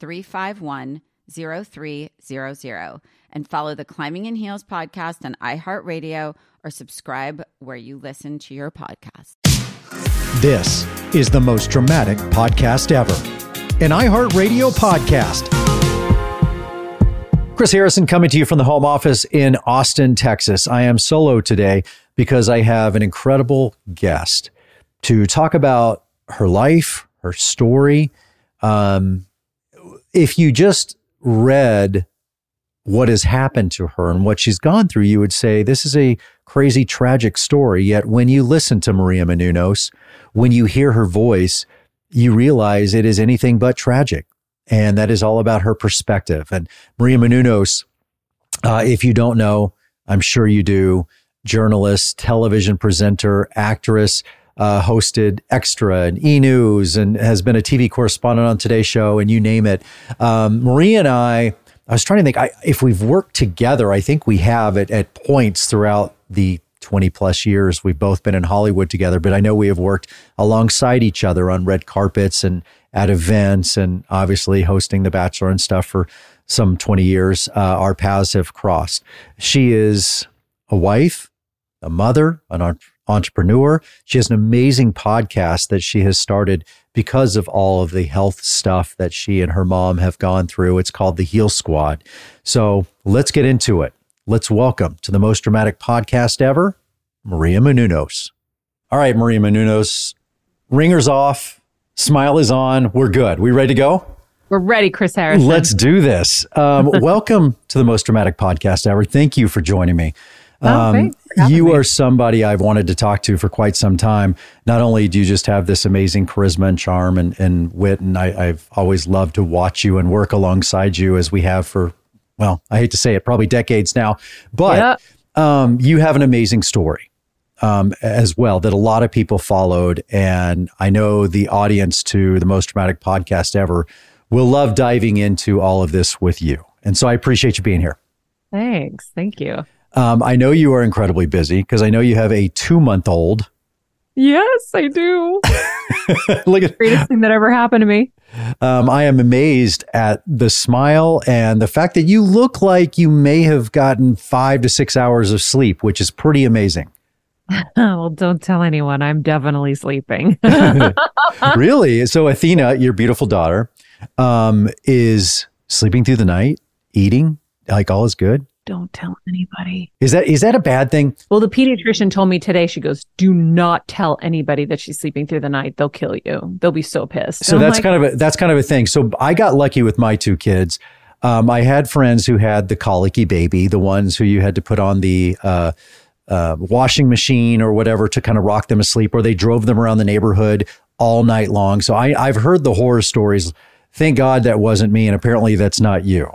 351 0300 and follow the Climbing in Heels podcast on iHeartRadio or subscribe where you listen to your podcast. This is the most dramatic podcast ever. An iHeartRadio podcast. Chris Harrison coming to you from the home office in Austin, Texas. I am solo today because I have an incredible guest to talk about her life, her story. Um, if you just read what has happened to her and what she's gone through, you would say this is a crazy, tragic story. Yet when you listen to Maria Menounos, when you hear her voice, you realize it is anything but tragic. And that is all about her perspective. And Maria Menounos, uh, if you don't know, I'm sure you do, journalist, television presenter, actress, uh, hosted Extra and E News and has been a TV correspondent on Today Show and you name it. Um, Maria and I, I was trying to think I, if we've worked together. I think we have at, at points throughout the 20 plus years we've both been in Hollywood together, but I know we have worked alongside each other on red carpets and at events and obviously hosting The Bachelor and stuff for some 20 years. Uh, our paths have crossed. She is a wife, a mother, an entrepreneur. She has an amazing podcast that she has started because of all of the health stuff that she and her mom have gone through. It's called the Heal Squad. So let's get into it. Let's welcome to the most dramatic podcast ever, Maria Menounos. All right, Maria Menounos, ringers off, smile is on. We're good. We ready to go? We're ready, Chris Harrison. Let's do this. Um, welcome to the most dramatic podcast ever. Thank you for joining me. Oh, Um, you are somebody I've wanted to talk to for quite some time. Not only do you just have this amazing charisma and charm and, and wit, and I, I've always loved to watch you and work alongside you as we have for, well, I hate to say it, probably decades now, but um, you have an amazing story um, as well that a lot of people followed. And I know the audience to the most dramatic podcast ever will love diving into all of this with you. And so I appreciate you being here. Thanks. Thank you. Um, I know you are incredibly busy because I know you have a two month old. Yes, I do. Look at Greatest thing that ever happened to me. Um, I am amazed at the smile and the fact that you look like you may have gotten five to six hours of sleep, which is pretty amazing. well, don't tell anyone. I'm definitely sleeping. really? So, Athena, your beautiful daughter, um, is sleeping through the night, eating, like all is good. Don't tell anybody. Is that is that a bad thing? Well, the pediatrician told me today, she goes, do not tell anybody that she's sleeping through the night. They'll kill you. They'll be so pissed. So And that's like, kind of a, that's kind of a thing. So I got lucky with my two kids. Um, I had friends who had the colicky baby, the ones who you had to put on the uh, uh, washing machine or whatever to kind of rock them asleep, or they drove them around the neighborhood all night long. So I, I've heard the horror stories. Thank God that wasn't me, and apparently that's not you.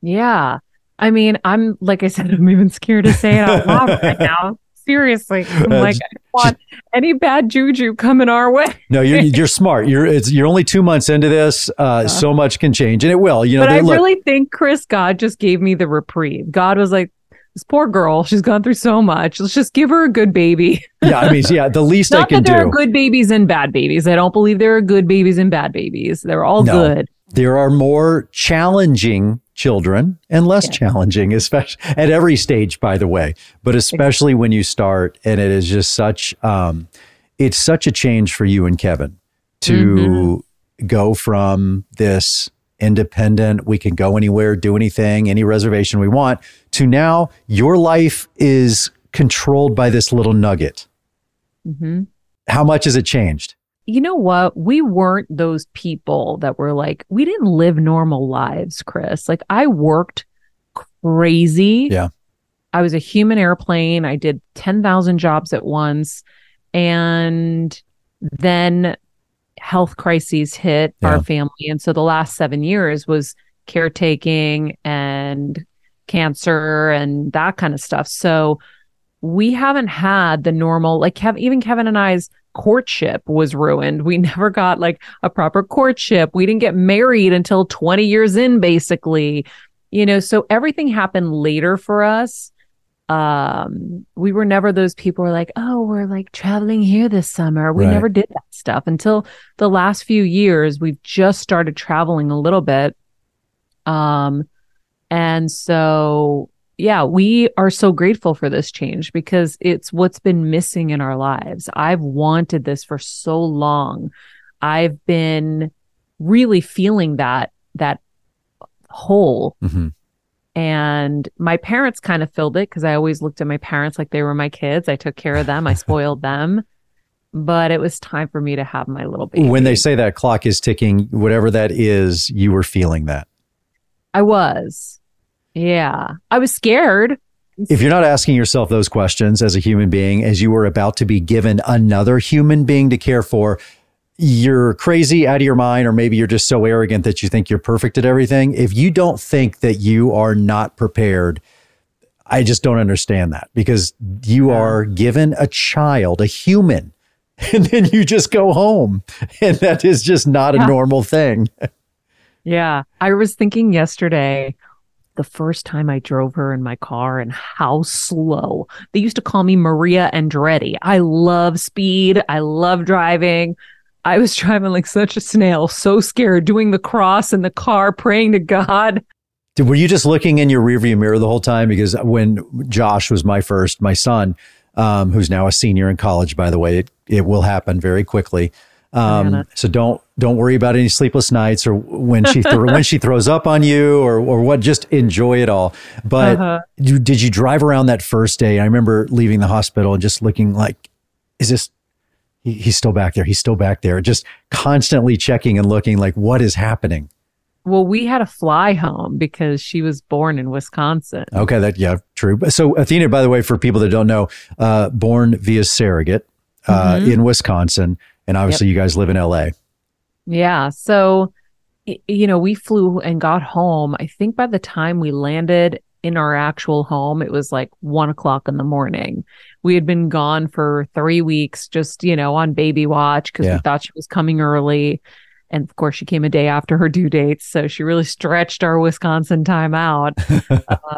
Yeah. I mean, I'm like I said, I'm even scared to say it out loud right now. Seriously. I'm Uh, like, I don't want any bad juju coming our way. No, you're you're smart. You're it's you're only two months into this. Uh, so much can change, and it will. You know, but I look. really think Chris, God just gave me the reprieve. God was like, this poor girl, she's gone through so much. Let's just give her a good baby. yeah, I mean, yeah, the least I Not can that there do. are good babies and bad babies. I don't believe there are good babies and bad babies. They're all No. good. There are more challenging children and less challenging, especially at every stage, by the way, but especially when you start. And it is just such, um, it's such a change for you and Kevin to go from this independent, we can go anywhere, do anything, any reservation we want, to now your life is controlled by this little nugget. hmm How much has it changed? You know what? We weren't those people that were like, we didn't live normal lives, Chris. Like, I worked crazy. Yeah. I was a human airplane. I did 10,000 jobs at once. And then health crises hit Yeah. our family. And so the last seven years was caretaking and cancer and that kind of stuff. So we haven't had the normal, like Kev, even Kevin and I's courtship was ruined. We never got like a proper courtship. We didn't get married until 20 years in, basically. You know, so everything happened later for us. Um, we were never those people who were like, oh, we're like traveling here this summer. We Right. never did that stuff until the last few years. We've just started traveling a little bit. Um, and so yeah, we are so grateful for this change because it's what's been missing in our lives. I've wanted this for so long. I've been really feeling that that hole Mhm. and my parents kind of filled it because I always looked at my parents like they were my kids. I took care of them, I spoiled them. But it was time for me to have my little baby. When they say that clock is ticking, whatever that is, you were feeling that. I was. Yeah. I was scared. If you're not asking yourself those questions as a human being, as you were about to be given another human being to care for, you're crazy out of your mind, or maybe you're just so arrogant that you think you're perfect at everything. If you don't think that you are not prepared, I just don't understand that because you are given a child, a human, and then you just go home. And that is just not a normal thing. Yeah. I was thinking yesterday, the first time I drove her in my car and how slow. They used to call me Maria Andretti. I love speed. I love driving. I was driving like such a snail, so scared, doing the cross in the car, praying to God. Did- Were you just looking in your rearview mirror the whole time? Because when Josh was my first, my son, um, who's now a senior in college, by the way, it, it will happen very quickly. Um, so don't don't worry about any sleepless nights or when she thro- when she throws up on you or or what. Just enjoy it all. But Uh-huh. you, did you drive around that first day? I remember leaving the hospital and just looking like, is this? He, he's still back there. He's still back there. Just constantly checking and looking like what is happening. Well, we had to fly home because she was born in Wisconsin. Okay, that yeah, true. So Athena, by the way, for people that don't know, uh, born via surrogate uh, Mhm. in Wisconsin, and obviously you guys live in L.A. Yeah. So, you know, we flew and got home. I think by the time we landed in our actual home, it was like one o'clock in the morning. We had been gone for three weeks, just, you know, on baby watch because Yeah. we thought she was coming early. And of course, she came a day after her due date. So she really stretched our Wisconsin time out.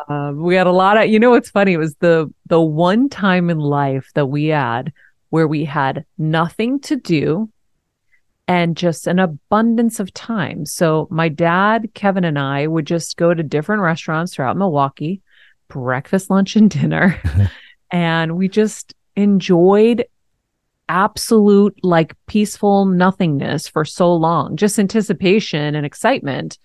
uh, we had a lot of, you know, what's funny? It was the, the one time in life that we had where we had nothing to do and just an abundance of time. So my dad, Kevin, and I would just go to different restaurants throughout Milwaukee, breakfast, lunch, and dinner. and we just enjoyed absolute like peaceful nothingness for so long, just anticipation and excitement.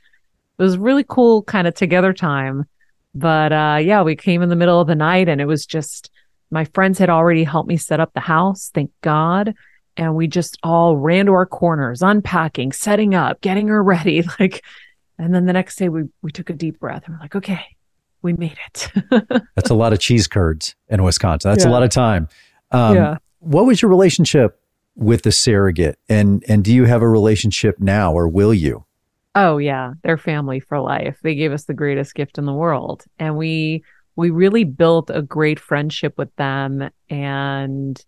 It was really cool kind of together time. But uh yeah, we came in the middle of the night and it was just my friends had already helped me set up the house, thank God. And we just all ran to our corners, unpacking, setting up, getting her ready. Like, and then the next day we we took a deep breath and we're like, okay, we made it. That's a lot of cheese curds in Wisconsin. That's Yeah. a lot of time. Um, Yeah. What was your relationship with the surrogate, and and do you have a relationship now, or will you? Oh yeah, they're family for life. They gave us the greatest gift in the world. And we we really built a great friendship with them and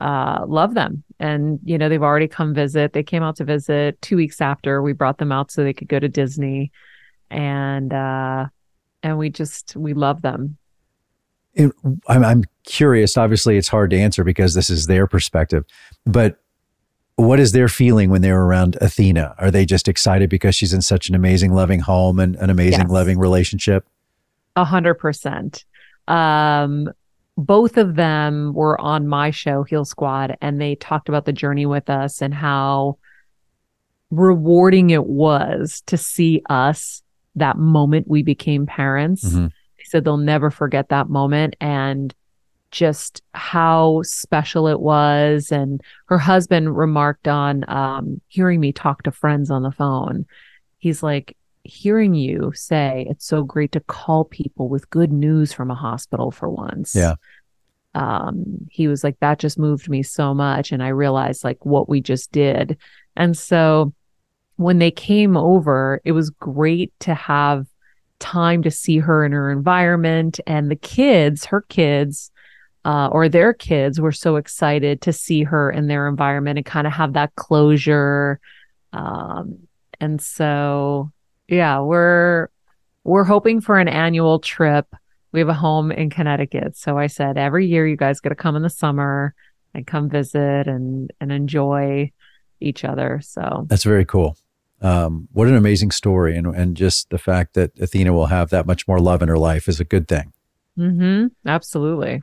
uh love them. And you know, they've already come visit. They came out to visit 2 weeks after we brought them out so they could go to Disney. And uh and we just we love them. I'm, I'm curious. Obviously, it's hard to answer because this is their perspective. But what is their feeling when they're around Athena? Are they just excited because she's in such an amazing, loving home and an amazing, Yes. loving relationship? A hundred percent. Um, both of them were on my show, Heal Squad, and they talked about the journey with us and how rewarding it was to see us that moment we became parents. Mhm. They said they'll never forget that moment and just how special it was. And her husband remarked on um, hearing me talk to friends on the phone. He's like, hearing you say it's so great to call people with good news from a hospital for once. Yeah. Um, he was like, that just moved me so much. And I realized like what we just did. And so when they came over, it was great to have time to see her in her environment and the kids, her kids, uh, or their kids were so excited to see her in their environment and kind of have that closure. Um, and so, yeah, we're we're hoping for an annual trip. We have a home in Connecticut, so I said every year you guys got to come in the summer and come visit and and enjoy each other. So That's very cool. Um, what an amazing story, and and just the fact that Athena will have that much more love in her life is a good thing. hmm absolutely.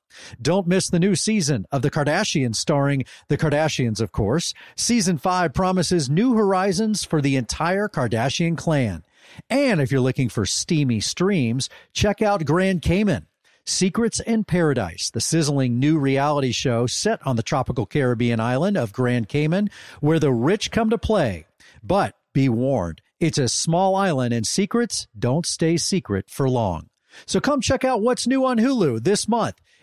Don't miss the new season of The Kardashians starring The Kardashians, of course. Season 5 promises new horizons for the entire Kardashian clan. And if you're looking for steamy streams, check out Grand Cayman. Secrets in Paradise, the sizzling new reality show set on the tropical Caribbean island of Grand Cayman, where the rich come to play. But be warned, it's a small island and secrets don't stay secret for long. So come check out what's new on Hulu this month.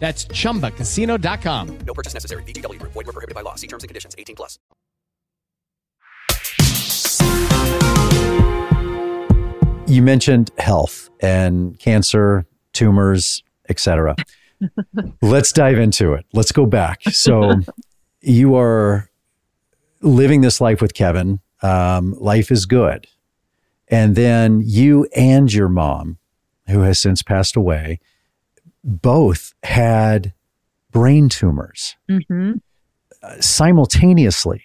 That's chumbacasino.com. No purchase necessary. VGW Group. Void were prohibited by law. See terms and conditions. 18 plus. You mentioned health and cancer, tumors, etc. Let's dive into it. Let's go back. So you are living this life with Kevin. Um, life is good. And then you and your mom, who has since passed away, both had brain tumors hmm uh, simultaneously.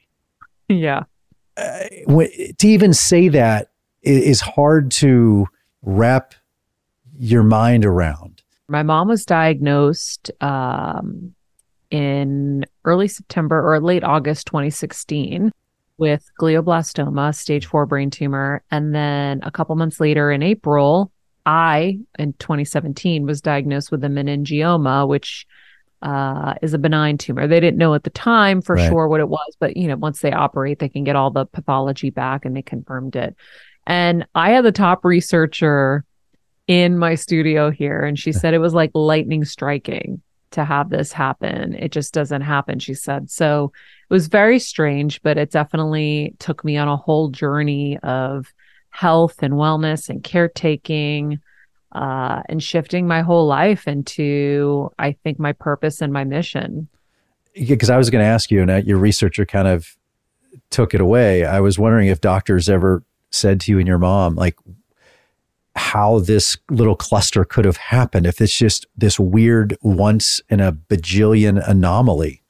Yeah. Wh- To even say that is hard to wrap your mind around. My mom was diagnosed um, in early September or late August 2016 with glioblastoma, stage four brain tumor. And then a couple months later in April, I, in 2017, was diagnosed with a meningioma, which uh, is a benign tumor. They didn't know at the time for Right. sure what it was, but you know, once they operate, they can get all the pathology back and they confirmed it. And I had the top researcher in my studio here and she said it was like lightning striking to have this happen. It just doesn't happen, she said. So it was very strange, but it definitely took me on a whole journey of health and wellness and caretaking uh, and shifting my whole life into, I think, my purpose and my mission. Because I was going to ask you, and uh, your researcher kind of took it away. I was wondering if doctors ever said to you and your mom, like, how this little cluster could have happened if it's just this weird once in a bajillion anomaly.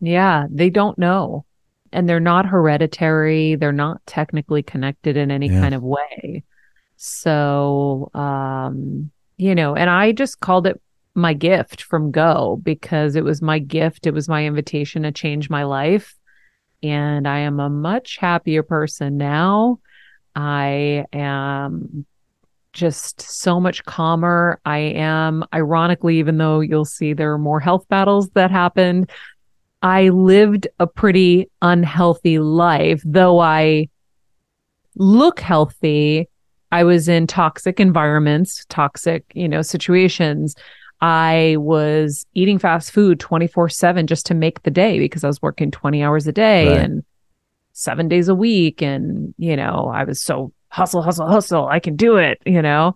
Yeah, they don't know. And they're not hereditary. They're not technically connected in any Yeah. kind of way. So, um, you know, and I just called it my gift from Go because it was my gift. It was my invitation to change my life. And I am a much happier person now. I am just so much calmer. I am, ironically, even though you'll see there are more health battles that happened, I lived a pretty unhealthy life, though I look healthy. I was in toxic environments, toxic, you know, situations. I was eating fast food 24 7 just to make the day because I was working 20 hours a day Right. and seven days a week. And, you know, I was so hustle, hustle, hustle. I can do it, you know?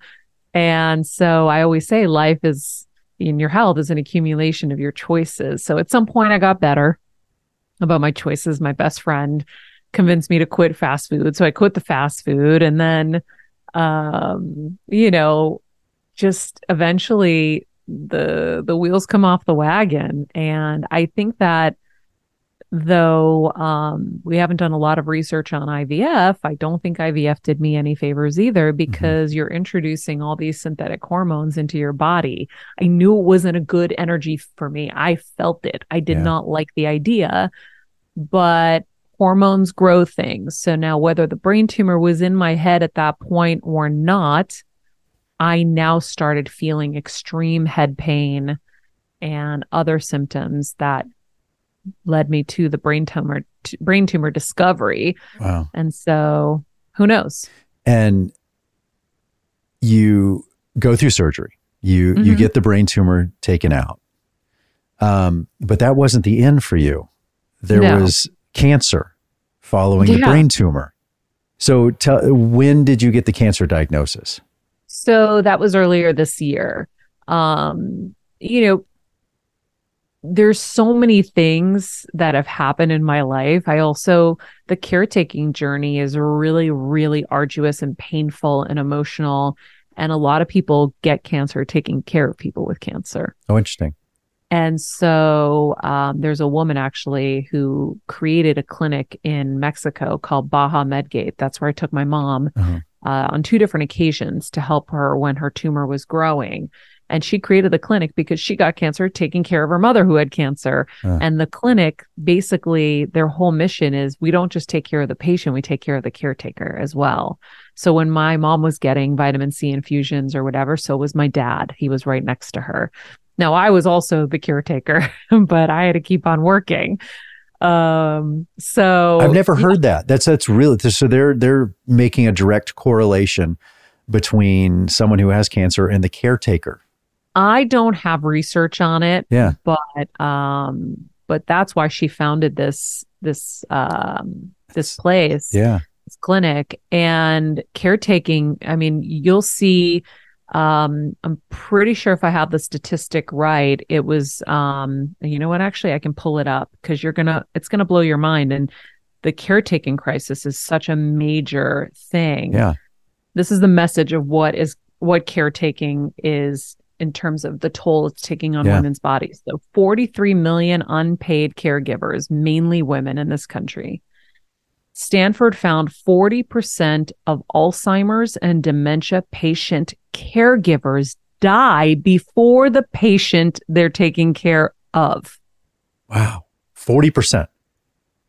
And so I always say life is in your health is an accumulation of your choices. So at some point I got better about my choices. My best friend convinced me to quit fast food. So I quit the fast food and then um, you know, just eventually the the wheels come off the wagon. And I think that though um we haven't done a lot of research on IVF, I don't think IVF did me any favors either because you're introducing all these synthetic hormones into your body. I knew it wasn't a good energy for me. I felt it. I did Yeah. not like the idea, but hormones grow things. So now whether the brain tumor was in my head at that point or not, I now started feeling extreme head pain and other symptoms that led me to the brain tumor t- brain tumor discovery. Wow. And so who knows? And you go through surgery. You you Mhm. get the brain tumor taken out. Um, but that wasn't the end for you. There No. was cancer following the brain tumor. So tell when did you get the cancer diagnosis? So that was earlier this year. Um, you know, there's so many things that have happened in my life. I also, the caretaking journey is really, really arduous and painful and emotional. And a lot of people get cancer taking care of people with cancer. Oh, interesting. And so um, there's a woman actually who created a clinic in Mexico called Baja Medgate. That's where I took my mom Uh-huh. uh, on two different occasions to help her when her tumor was growing. And she created the clinic because she got cancer taking care of her mother who had cancer. Uh. And the clinic basically, their whole mission is we don't just take care of the patient, we take care of the caretaker as well. So when my mom was getting vitamin C infusions or whatever, so was my dad. He was right next to her. Now I was also the caretaker, but I had to keep on working. Um, so I've never heard that. That's that's really so they're they're making a direct correlation between someone who has cancer and the caretaker. I don't have research on it, Yeah. but um, but that's why she founded this this um this place. Yeah. this clinic and caretaking i mean you'll see um i'm pretty sure if i have the statistic right it was um you know what actually i can pull it up because you're gonna it's gonna blow your mind and the caretaking crisis is such a major thing Yeah. this is the message of what is what caretaking is in terms of the toll it's taking on Yeah. women's bodies so 43 million unpaid caregivers mainly women in this country Stanford found 40% of Alzheimer's and dementia patient caregivers die before the patient they're taking care of. Wow. 40%.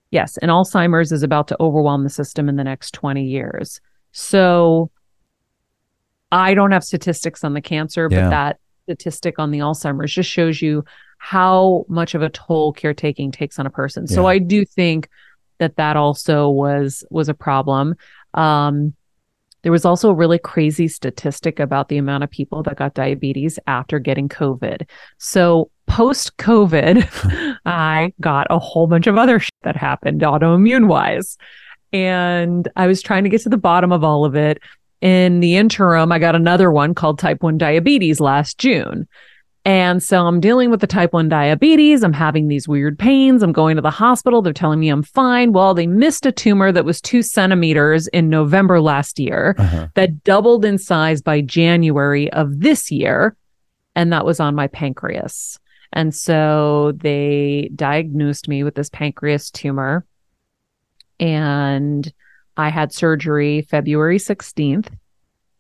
Yes, and Alzheimer's is about to overwhelm the system in the next 20 years. So I don't have statistics on the cancer, Yeah. but that statistic on the Alzheimer's just shows you how much of a toll caretaking takes on a person. So I do think that that also was was a problem. Um, there was also a really crazy statistic about the amount of people that got diabetes after getting COVID. So post COVID, I got a whole bunch of other shit that happened autoimmune wise. And I was trying to get to the bottom of all of it. In the interim, I got another one called type 1 diabetes last June. And so I'm dealing with the type 1 diabetes. I'm having these weird pains. I'm going to the hospital. They're telling me I'm fine. Well, they missed a tumor that was two centimeters in November last year Uh-huh. that doubled in size by January of this year. And that was on my pancreas. And so they diagnosed me with this pancreas tumor. And I had surgery February 16th.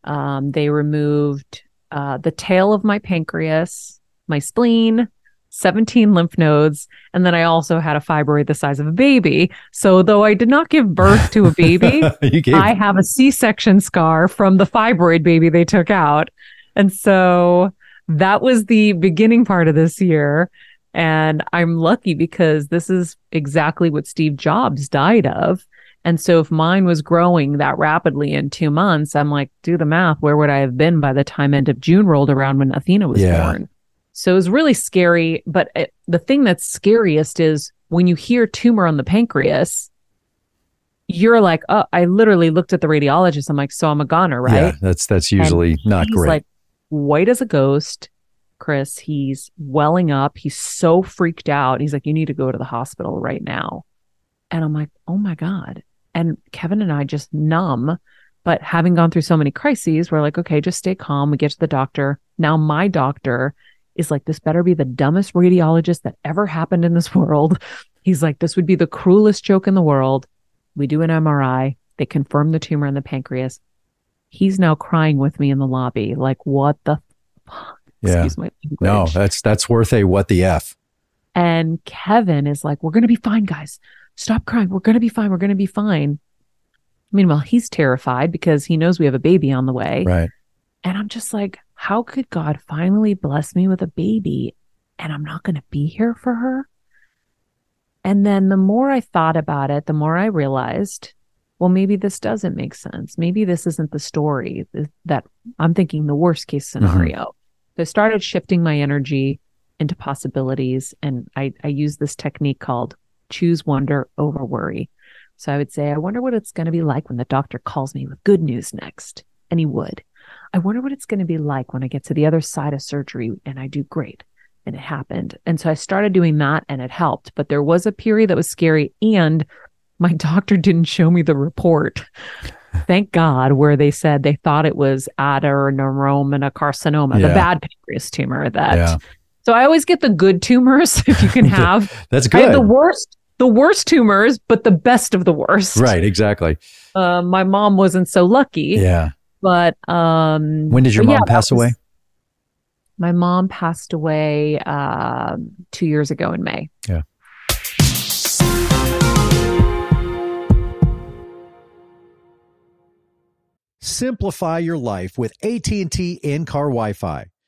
Um, they removed uh, the tail of my pancreas, my spleen, 17 lymph nodes, and then I also had a fibroid the size of a baby. So, though I did not give birth to a baby, I have a C section scar from the fibroid baby they took out. And so that was the beginning part of this year. And I'm lucky because this is exactly what Steve Jobs died of. And so if mine was growing that rapidly in two months, I'm like, do the math. Where would I have been by the time end of June rolled around when Athena was Yeah. born? So it was really scary. But it, the thing that's scariest is when you hear tumor on the pancreas, you're like, oh, I literally looked at the radiologist. I'm like, so I'm a goner, right? Yeah, that's that's usually not he's great. like white as a ghost, Chris. He's welling up. He's so freaked out. He's like, you need to go to the hospital right now. And I'm like, oh my God. And Kevin and I just numb. But having gone through so many crises, we're like, okay, just stay calm. We get to the doctor. Now, my doctor is like, this better be the dumbest radiologist that ever happened in this world. He's like, this would be the cruelest joke in the world. We do an MRI. They confirm the tumor in the pancreas. He's now crying with me in the lobby. Like, what the fuck? Yeah. Excuse my no, that's that's worth a what the f. And Kevin is like, we're going to be fine, guys. Stop crying. We're going to be fine. We're going to be fine. Meanwhile, he's terrified because he knows we have a baby on the way. Right. And I'm just like, how could God finally bless me with a baby and I'm not going to be here for her? And then the more I thought about it, the more I realized, well, maybe this doesn't make sense. Maybe this isn't the story that I'm thinking the worst case mm-hmm. scenario. So I started shifting my energy into possibilities. And I, I use this technique called choose wonder over worry. So I would say, I wonder what it's going to be like when the doctor calls me with good news next. And he would. I wonder what it's going to be like when I get to the other side of surgery and I do great. And it happened. And so I started doing that and it helped. But there was a period that was scary. And my doctor didn't show me the report. Thank God, where they said they thought it was adenocarcinoma, carcinoma, Yeah. the bad pancreas tumor that. Yeah. So I always get the good tumors if you can have. That's good. I have the worst, the worst tumors, but the best of the worst. Right, exactly. Uh, my mom wasn't so lucky, Yeah. but um, When did your but yeah, mom pass was- away? My mom passed away um two years ago in May. Yeah. Simplify your life with AT&T in-car Wi-Fi.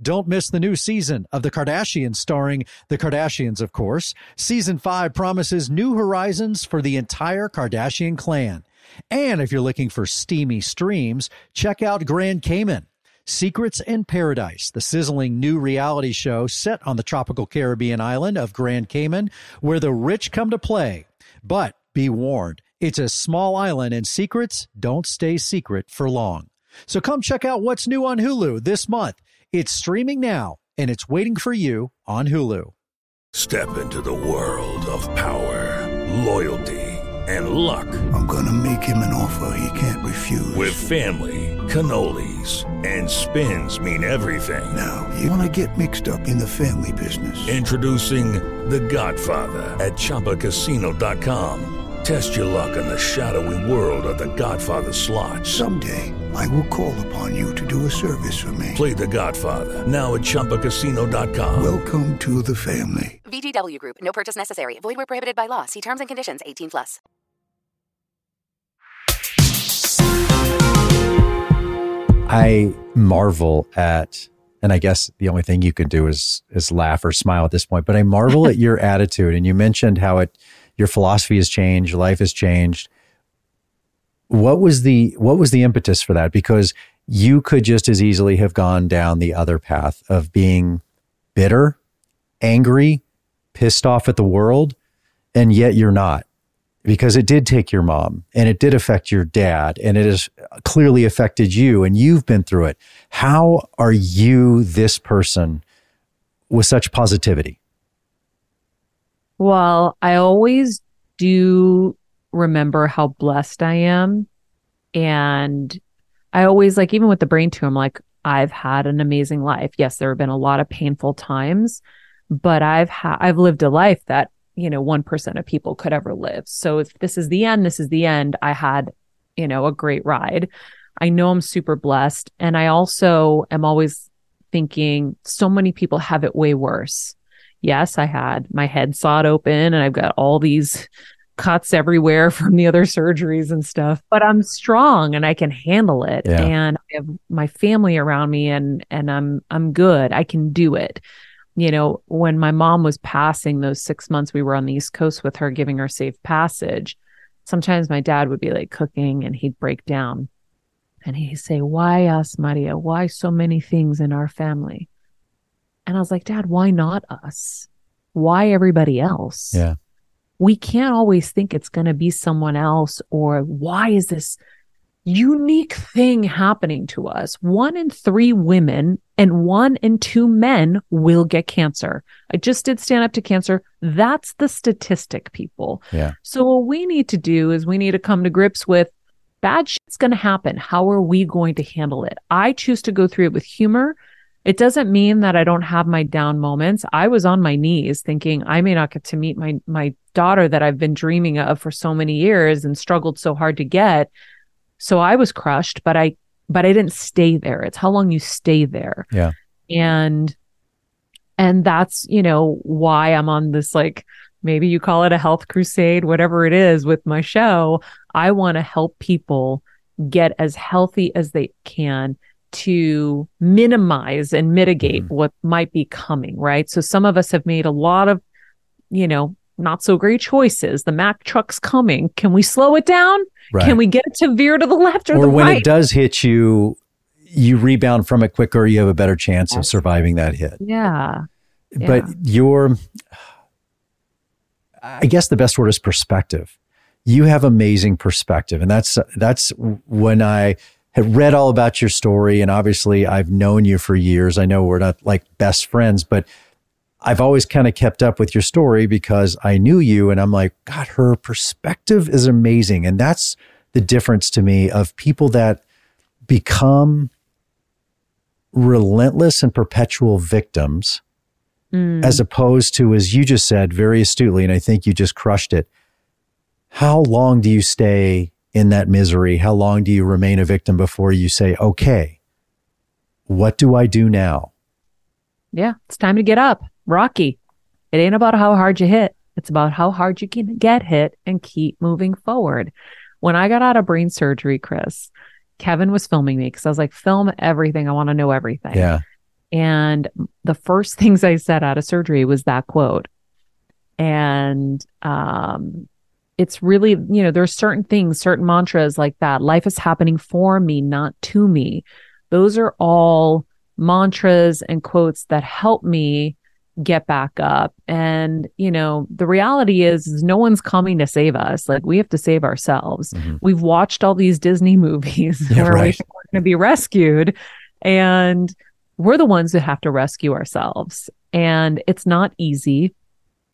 Don't miss the new season of The Kardashians, starring The Kardashians, of course. Season 5 promises new horizons for the entire Kardashian clan. And if you're looking for steamy streams, check out Grand Cayman. Secrets in Paradise, the sizzling new reality show set on the tropical Caribbean island of Grand Cayman, where the rich come to play. But be warned, it's a small island and secrets don't stay secret for long. So come check out what's new on Hulu this month. It's streaming now and it's waiting for you on Hulu. Step into the world of power, loyalty, and luck. I'm gonna make him an offer he can't refuse. With family, cannolis, and spins mean everything. Now, you wanna get mixed up in the family business. Introducing The Godfather at ChumbaCasino.com. Test your luck in the shadowy world of The Godfather slot. Someday, I will call upon you to do a service for me. Play The Godfather now at ChumbaCasino.com. Welcome to the family. VGW Group. No purchase necessary. Void where prohibited by law. See terms and conditions. 18 plus. I marvel at, and I guess the only thing you can do is is laugh or smile at this point. But I marvel at your attitude. And you mentioned how it, your philosophy has changed, your life has changed. What was the what was the impetus for that? Because you could just as easily have gone down the other path of being bitter, angry, pissed off at the world, and yet you're not because it did take your mom and it did affect your dad and it has clearly affected you and you've been through it. How are you this person with such positivity? Well, I always do remember how blessed I am. And I always like, even with the brain tumor, I'm like, I've had an amazing life. Yes, there have been a lot of painful times, but I've had, I've lived a life that you know 1% of people could ever live so if this is the end this is the end i had you know a great ride i know i'm super blessed and i also am always thinking so many people have it way worse yes i had my head sawed open and i've got all these cuts everywhere from the other surgeries and stuff but i'm strong and i can handle it Yeah. and i have my family around me and and i'm i'm good i can do it you know, when my mom was passing those six months we were on the East Coast with her, giving her safe passage, sometimes my dad would be like cooking and he'd break down and he'd say, Why us, Maria? Why so many things in our family? And I was like, Dad, why not us? Why everybody else? Yeah. We can't always think it's going to be someone else or why is this unique thing happening to us. One in three women and one in two men will get cancer. I just did stand up to cancer. That's the statistic, people. Yeah. So, what we need to do is we need to come to grips with bad shit's going to happen. How are we going to handle it? I choose to go through it with humor. It doesn't mean that I don't have my down moments. I was on my knees thinking I may not get to meet my my daughter that I've been dreaming of for so many years and struggled so hard to get. So I was crushed, but I but I didn't stay there. It's how long you stay there. Yeah. And and that's, you know, why I'm on this like maybe you call it a health crusade, whatever it is with my show. I want to help people get as healthy as they can to minimize and mitigate Mhm. what might be coming, right? So some of us have made a lot of, you know, not so great choices. The Mack truck's coming. Can we slow it down? Right. Can we get it to veer to the left or, the right? or the when right? it does hit you, you rebound from it quicker, you have a better chance of surviving that hit. Yeah. But Yeah. your, I guess the best word is perspective. You have amazing perspective, and that's that's when I had read all about your story, and obviously I've known you for years. I know we're not like best friends, but I've always kind of kept up with your story because I knew you, and I'm like, God, her perspective is amazing, and that's the difference to me of people that become relentless and perpetual victims Mm. as opposed to, as you just said very astutely, and I think you just crushed it. How long do you stay in that misery? How long do you remain a victim before you say, okay, what do I do now? Yeah, it's time to get up. Rocky. It ain't about how hard you hit. It's about how hard you can get hit and keep moving forward. When I got out of brain surgery, Chris, Kevin was filming me because I was like, film everything. I want to know everything. Yeah. And the first things I said out of surgery was that quote. And um, it's really, you know, there's certain things, certain mantras like that. Life is happening for me, not to me. Those are all mantras and quotes that help me get back up. And, you know, the reality is, is no one's coming to save us. Like we have to save ourselves. Mhm. We've watched all these Disney movies Yeah, where right. think we're going to be rescued. And we're the ones that have to rescue ourselves. And it's not easy.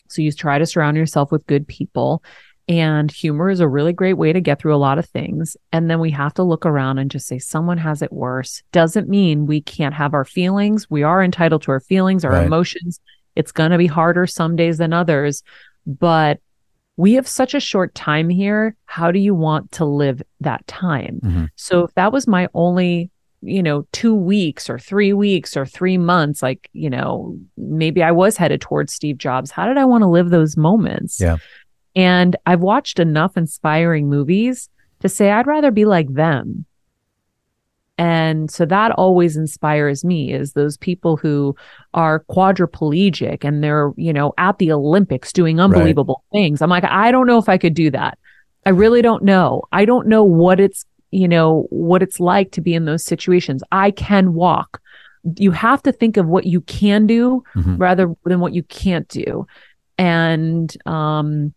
So you try to surround yourself with good people. And humor is a really great way to get through a lot of things. And then we have to look around and just say, someone has it worse. Doesn't mean we can't have our feelings. We are entitled to our feelings, our Right. emotions. It's going to be harder some days than others. But we have such a short time here. How do you want to live that time? Mhm. So if that was my only, you know, two weeks or three weeks or three months, like, you know, maybe I was headed towards Steve Jobs. How did I want to live those moments? Yeah. And I've watched enough inspiring movies to say I'd rather be like them. And so that always inspires me is those people who are quadriplegic and they're, you know, at the Olympics doing unbelievable things. I'm like, I don't know if I could do that. I really don't know. I don't know what it's, you know, what it's like to be in those situations. I can walk. You have to think of what you can do Mhm. rather than what you can't do. And um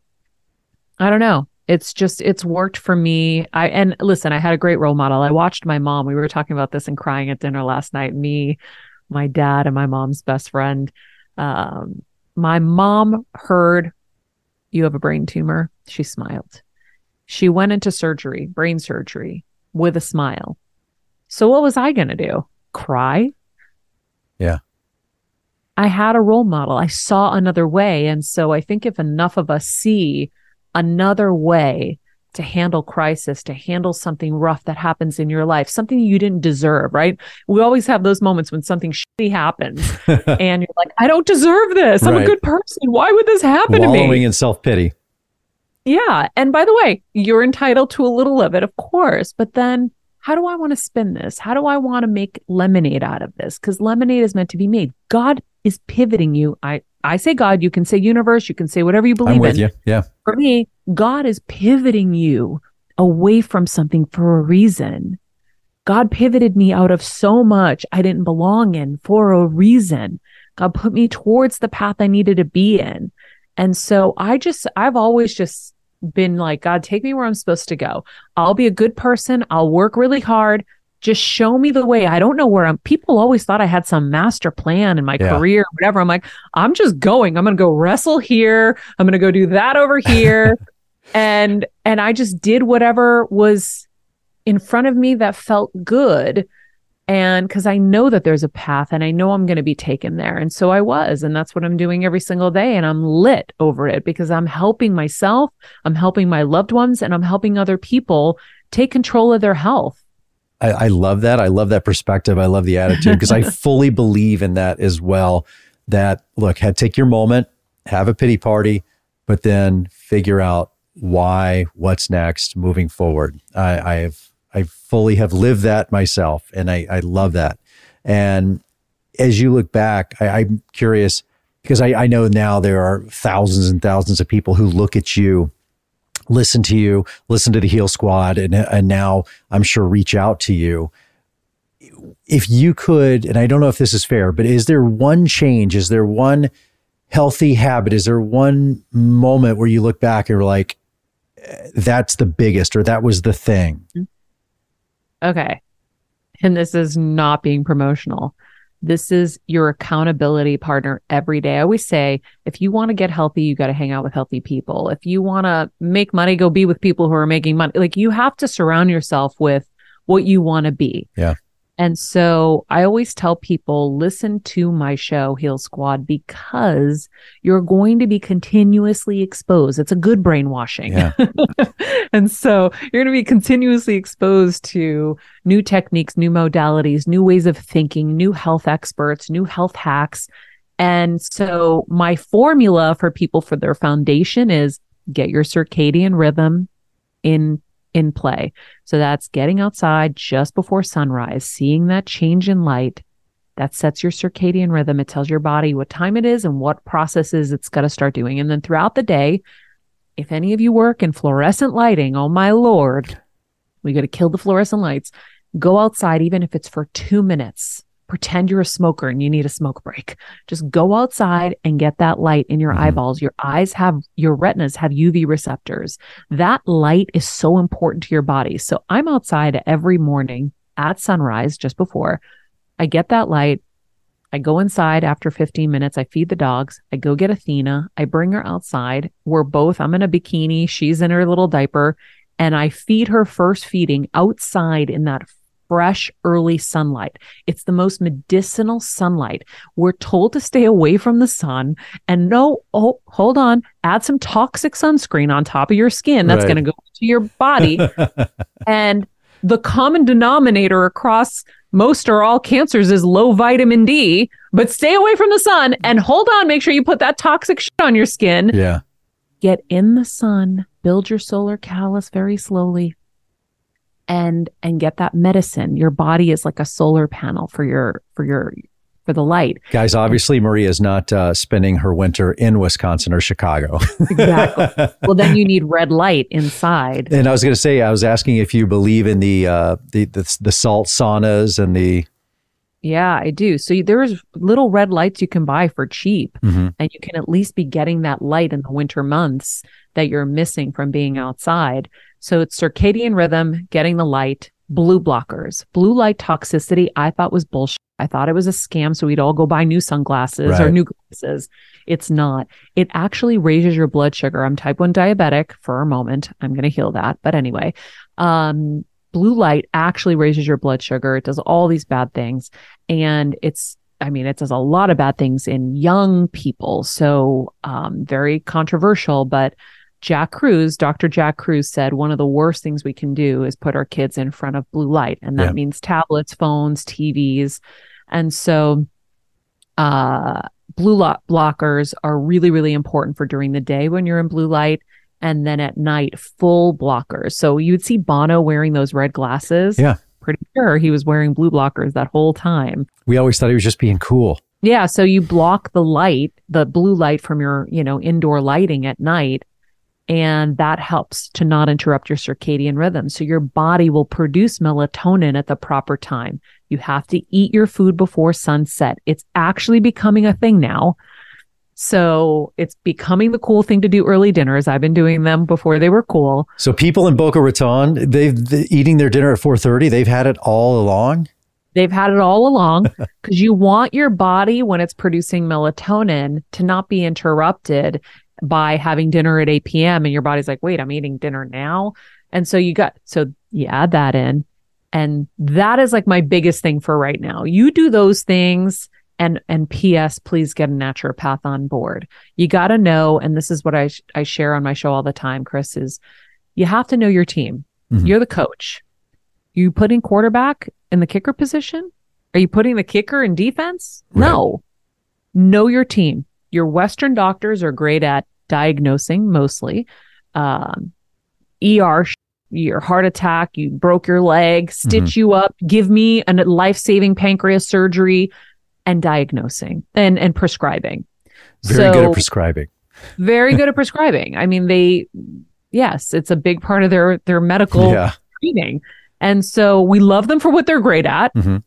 I don't know. It's just it's worked for me. I and listen, I had a great role model. I watched my mom. We were talking about this and crying at dinner last night. Me, my dad, and my mom's best friend. Um, my mom heard you have a brain tumor. She smiled. She went into surgery, brain surgery, with a smile. So what was I gonna do? Cry? Yeah. I had a role model. I saw another way. And so I think if enough of us see another way to handle crisis, to handle something rough that happens in your life, something you didn't deserve, right? We always have those moments when something shitty happens and you're like, I don't deserve this. I'm Right. a good person. Why would this happen to me? Wallowing in self pity. Yeah. And by the way, you're entitled to a little of it, of course. But then how do I want to spin this? How do I want to make lemonade out of this? Because lemonade is meant to be made. God is pivoting you. I, I say God, you can say universe, you can say whatever you believe I'm with in. you. Yeah. For me, God is pivoting you away from something for a reason. God pivoted me out of so much I didn't belong in for a reason. God put me towards the path I needed to be in. And so I just, I've always just been like, God, take me where I'm supposed to go. I'll be a good person. I'll work really hard. Just show me the way. I don't know where I'm. People always thought I had some master plan in my Yeah. career, whatever. I'm like, I'm just going. I'm going to go wrestle here. I'm going to go do that over here. and, and I just did whatever was in front of me that felt good. And because I know that there's a path and I know I'm going to be taken there. And so I was. And that's what I'm doing every single day. And I'm lit over it because I'm helping myself, I'm helping my loved ones, and I'm helping other people take control of their health. I, I love that. I love that perspective. I love the attitude because I fully believe in that as well. That look, had take your moment, have a pity party, but then figure out why, what's next, moving forward. I, I have, I fully have lived that myself, and I, I love that. And as you look back, I, I'm curious because I, I know now there are thousands and thousands of people who look at you listen to you, listen to the Heal Squad, and and now I'm sure reach out to you. if you could, and I don't know if this is fair, but is there one change? Is there one healthy habit? Is there one moment where you look back and you're like, "Eh, that's the biggest or that was the thing? Okay. And this is not being promotional. This is your accountability partner every day. I always say if you want to get healthy, you got to hang out with healthy people. If you want to make money, go be with people who are making money. Like you have to surround yourself with what you want to be. Yeah. And so I always tell people listen to my show, Heal Squad, because you're going to be continuously exposed. It's a good brainwashing. Yeah. and so you're going to be continuously exposed to new techniques, new modalities, new ways of thinking, new health experts, new health hacks. And so my formula for people for their foundation is get your circadian rhythm in in play. So that's getting outside just before sunrise, seeing that change in light. That sets your circadian rhythm. It tells your body what time it is and what processes it's got to start doing. And then throughout the day, if any of you work in fluorescent lighting, oh my lord, we got to kill the fluorescent lights. Go outside, even if it's for two minutes. Pretend you're a smoker and you need a smoke break. Just go outside and get that light in your mm-hmm. eyeballs. Your eyes have, your retinas have UV receptors. That light is so important to your body. So I'm outside every morning at sunrise, just before I get that light. I go inside after 15 minutes. I feed the dogs. I go get Athena. I bring her outside. We're both, I'm in a bikini. She's in her little diaper. And I feed her first feeding outside in that fresh early sunlight. It's the most medicinal sunlight. We're told to stay away from the sun and no, oh, hold on, add some toxic sunscreen on top of your skin. That's Right. going to go to your body. and the common denominator across most or all cancers is low vitamin D, but stay away from the sun and hold on, make sure you put that toxic shit on your skin. Yeah. Get in the sun, build your solar callus very slowly and and get that medicine. Your body is like a solar panel for your for your for the light. Guys, obviously, Maria is not uh, spending her winter in Wisconsin or Chicago. Exactly. well, then you need red light inside. and I was going to say, I was asking if you believe in the, uh, the the the salt saunas and the Yeah, I do. So there's little red lights you can buy for cheap, Mhm. and you can at least be getting that light in the winter months that you're missing from being outside. So it's circadian rhythm, getting the light, blue blockers. Blue light toxicity, I thought was bullshit. I thought it was a scam. So we'd all go buy new sunglasses or new glasses. It's not. It actually raises your blood sugar. I'm type 1 diabetic for a moment. I'm going to heal that. But anyway, um, blue light actually raises your blood sugar. It does all these bad things. And it's, I mean, it does a lot of bad things in young people. So, um, very controversial, but Jack Kruse, Dr. Jack Kruse said one of the worst things we can do is put our kids in front of blue light. And that Yeah. means tablets, phones, TVs. And so, uh, blue light blockers are really, really important for during the day when you're in blue light. And then at night, full blockers. So you would see Bono wearing those red glasses. Yeah. Pretty sure he was wearing blue blockers that whole time. we always thought he was just being cool. Yeah, so you block the light, the blue light from your, you know, indoor lighting at night, and that helps to not interrupt your circadian rhythm. So your body will produce melatonin at the proper time. You have to eat your food before sunset. It's actually becoming a thing now. So it's becoming the cool thing to do early dinners. I've been doing them before they were cool. So people in Boca Raton, they've they, eating their dinner at four thirty. They've had it all along. They've had it all along because you want your body when it's producing melatonin to not be interrupted by having dinner at 8 p.m. and your body's like, wait, I'm eating dinner now. And so you got, so you add that in. And that is like my biggest thing for right now. You do those things and, and PS, please get a naturopath on board. You got to know, and this is what I, sh- I share on my show all the time, Chris, is you have to know your team. Mhm. You're the coach. You putting quarterback in the kicker position? Are you putting the kicker in defense? No. Know your team. Your Western doctors are great at diagnosing mostly. Um, ER, your heart attack, you broke your leg, stitch you up, give me a life saving pancreas surgery, and diagnosing and, and prescribing. Very good at prescribing. very good at prescribing. I mean, they, yes, it's a big part of their their medical Yeah. training, and so we love them for what they're great at. Mhm.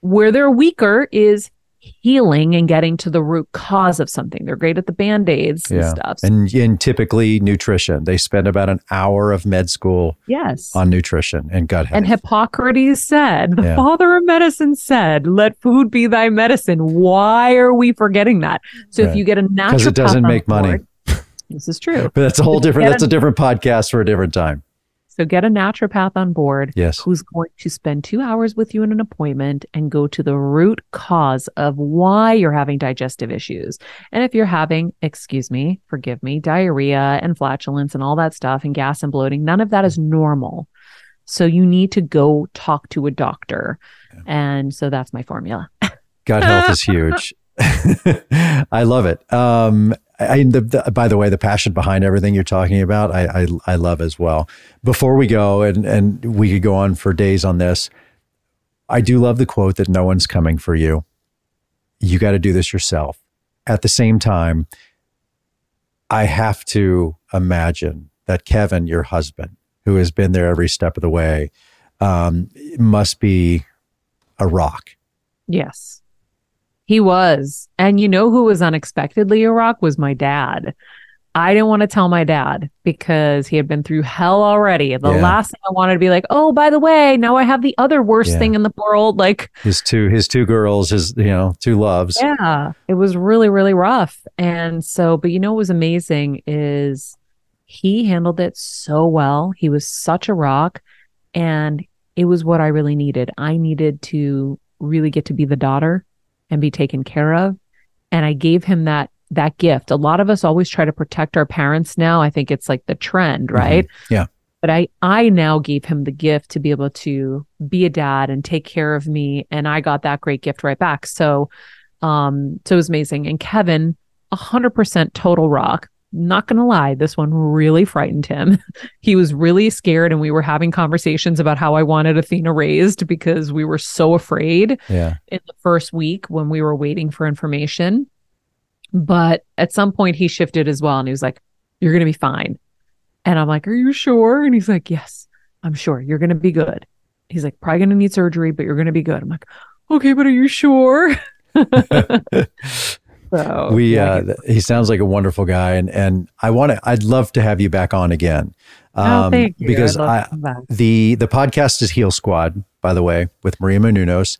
Where they're weaker is healing and getting to the root cause of something. They're great at the band-aids and stuff. And, and typically nutrition. They spend about an hour of med school yes. on nutrition and gut health. And Hippocrates said, the Yeah. father of medicine said, let food be thy medicine. Why are we forgetting that? So Right. if you get a natural because it doesn't make money. this is true. But that's a whole different. That's a different podcast for a different time. So get a naturopath on board Yes. who's going to spend two hours with you in an appointment and go to the root cause of why you're having digestive issues. And if you're having, excuse me, forgive me, diarrhea and flatulence and all that stuff and gas and bloating, none of that is normal. So you need to go talk to a doctor. And so that's my formula. Gut health is huge. I love it. Um, I, the, the, by the way, the passion behind everything you're talking about, I, I, I love as well. Before we go, and, and we could go on for days on this, I do love the quote that no one's coming for you. You got to do this yourself. At the same time, I have to imagine that Kevin, your husband, who has been there every step of the way, um, must be a rock. Yes. He was. And you know who was unexpectedly a rock was my dad. I didn't want to tell my dad because he had been through hell already. The Yeah. last thing I wanted to be like, oh, by the way, now I have the other worst Yeah. thing in the world. Like, his two his two girls his you know two loves yeah, it was really, really rough. And so, but you know what was amazing is he handled it so well. He was such a rock. And it was what I really needed. I needed to really get to be the daughter and be taken care of. And I gave him that that gift. A lot of us always try to protect our parents now. I think it's like the trend, right? Yeah. But I I now gave him the gift to be able to be a dad and take care of me and I got that great gift right back. So um so it was amazing. And Kevin, 100% total rock. Not going to lie, this one really frightened him. he was really scared and we were having conversations about how I wanted Athena raised because we were so afraid yeah in the first week when we were waiting for information. But at some point he shifted as well and he was like, You're going to be fine. And I'm like, Are you sure? And he's like, Yes, I'm sure. You're going to be good. He's like, Probably going to need surgery, but you're going to be good. I'm like, Okay, but are you sure? so, we yeah, uh he sounds like a wonderful guy and and i want to i'd love to have you back on again Oh, thank you. because i to come back. the the podcast is heal squad by the way with maria Menounos.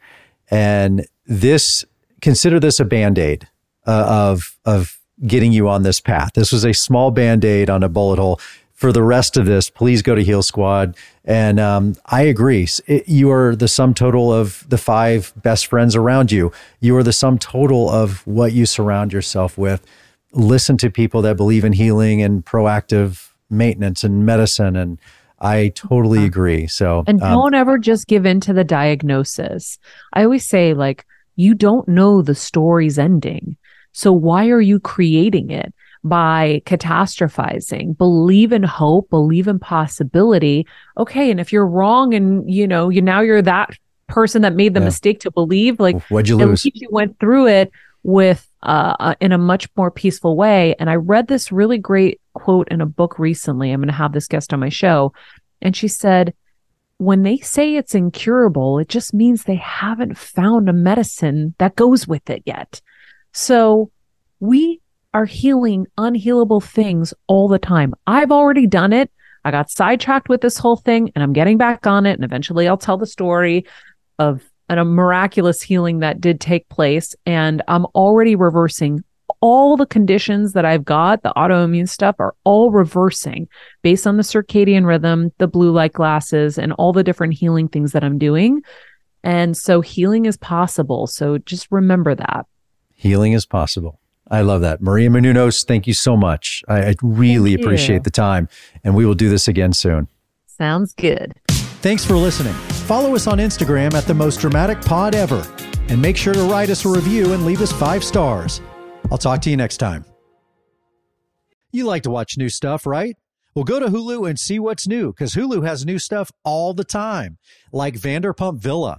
and this consider this a band-aid uh, of of getting you on this path this was a small band-aid on a bullet hole for the rest of this please go to heal squad. And um, i agree. It- you are the sum total of the five best friends around you. You are the sum total of what you surround yourself with. Listen to people that believe in healing and proactive maintenance and medicine and i totally agree. So And um, don't ever just give in to the diagnosis. I always say, like, you don't know the story's ending. So why are you creating it by catastrophizing? Believe in hope, believe in possibility. Okay. And if you're wrong and, you know, you now you're that person that made the Yeah. mistake to believe, like, what'd you lose you went through it with uh, uh, in a much more peaceful way. And I read this really great quote in a book recently. I'm going to have this guest on my show, and she said, "When they say it's incurable, it just means they haven't found a medicine that goes with it yet." So we are healing unhealable things all the time. I've already done it. I got sidetracked with this whole thing and I'm getting back on it. And eventually I'll tell the story of an, a miraculous healing that did take place. And I'm already reversing all the conditions that I've got, the autoimmune stuff are all reversing based on the circadian rhythm, the blue light glasses, and all the different healing things that I'm doing. And so healing is possible. So just remember that. healing is possible i love that maria Menounos, thank you so much i, I really appreciate the time and we will do this again soon Sounds good. Thanks for listening. Follow us on Instagram at the most dramatic pod ever. And make sure to write us a review and leave us five stars. I'll talk to you next time. You like to watch new stuff, right? Well, go to Hulu and see what's new because Hulu has new stuff all the time, like Vanderpump Villa,